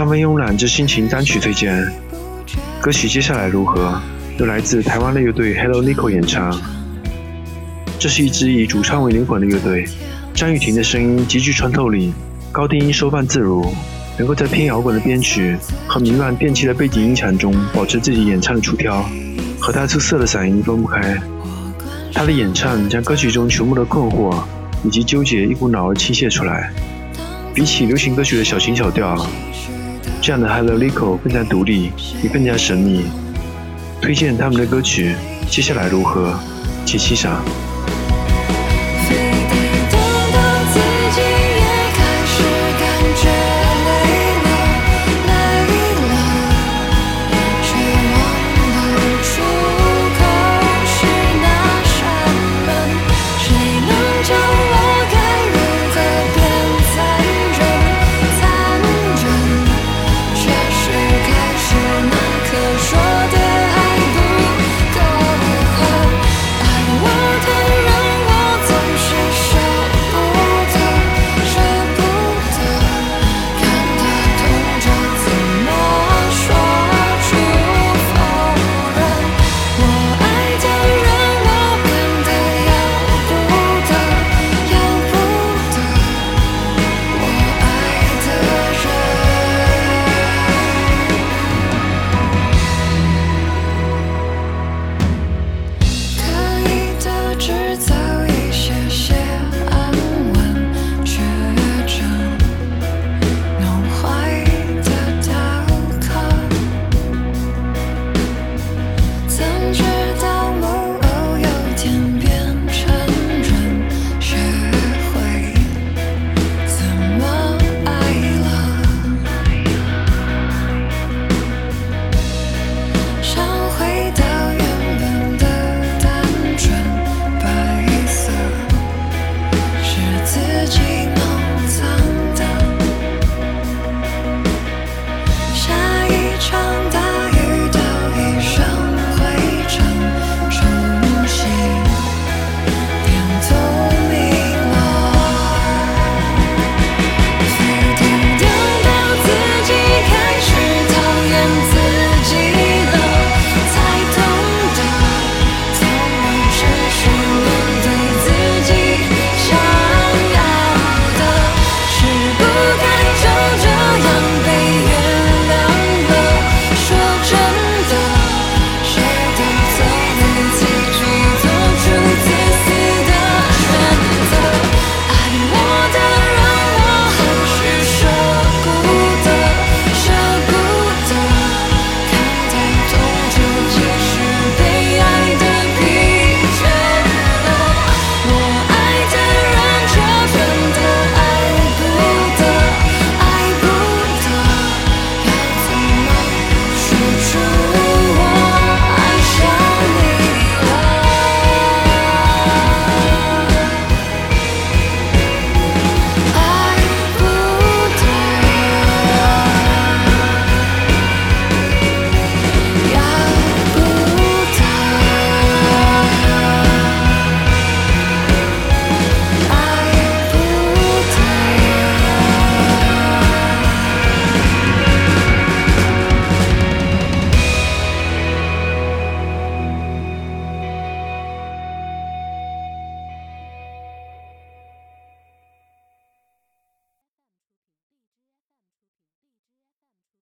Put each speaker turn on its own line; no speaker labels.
三分慵懒之心情单曲推荐，歌曲接下来如何？由来自台湾的乐队 Hello Nico 演唱。这是一支以主唱为灵魂的乐队，张雨婷的声音极具穿透力，高低音收放自如，能够在偏摇滚的编曲和迷乱电器的背景音响中保持自己演唱的出挑，和她出色的嗓音分不开。她的演唱将歌曲中全部的困惑以及纠结一股脑儿倾泻出来，比起流行歌曲的小情小调。这样的 hello Lico 更加独立，也更加神秘。推荐他们的歌曲，接下来如何？请欣赏。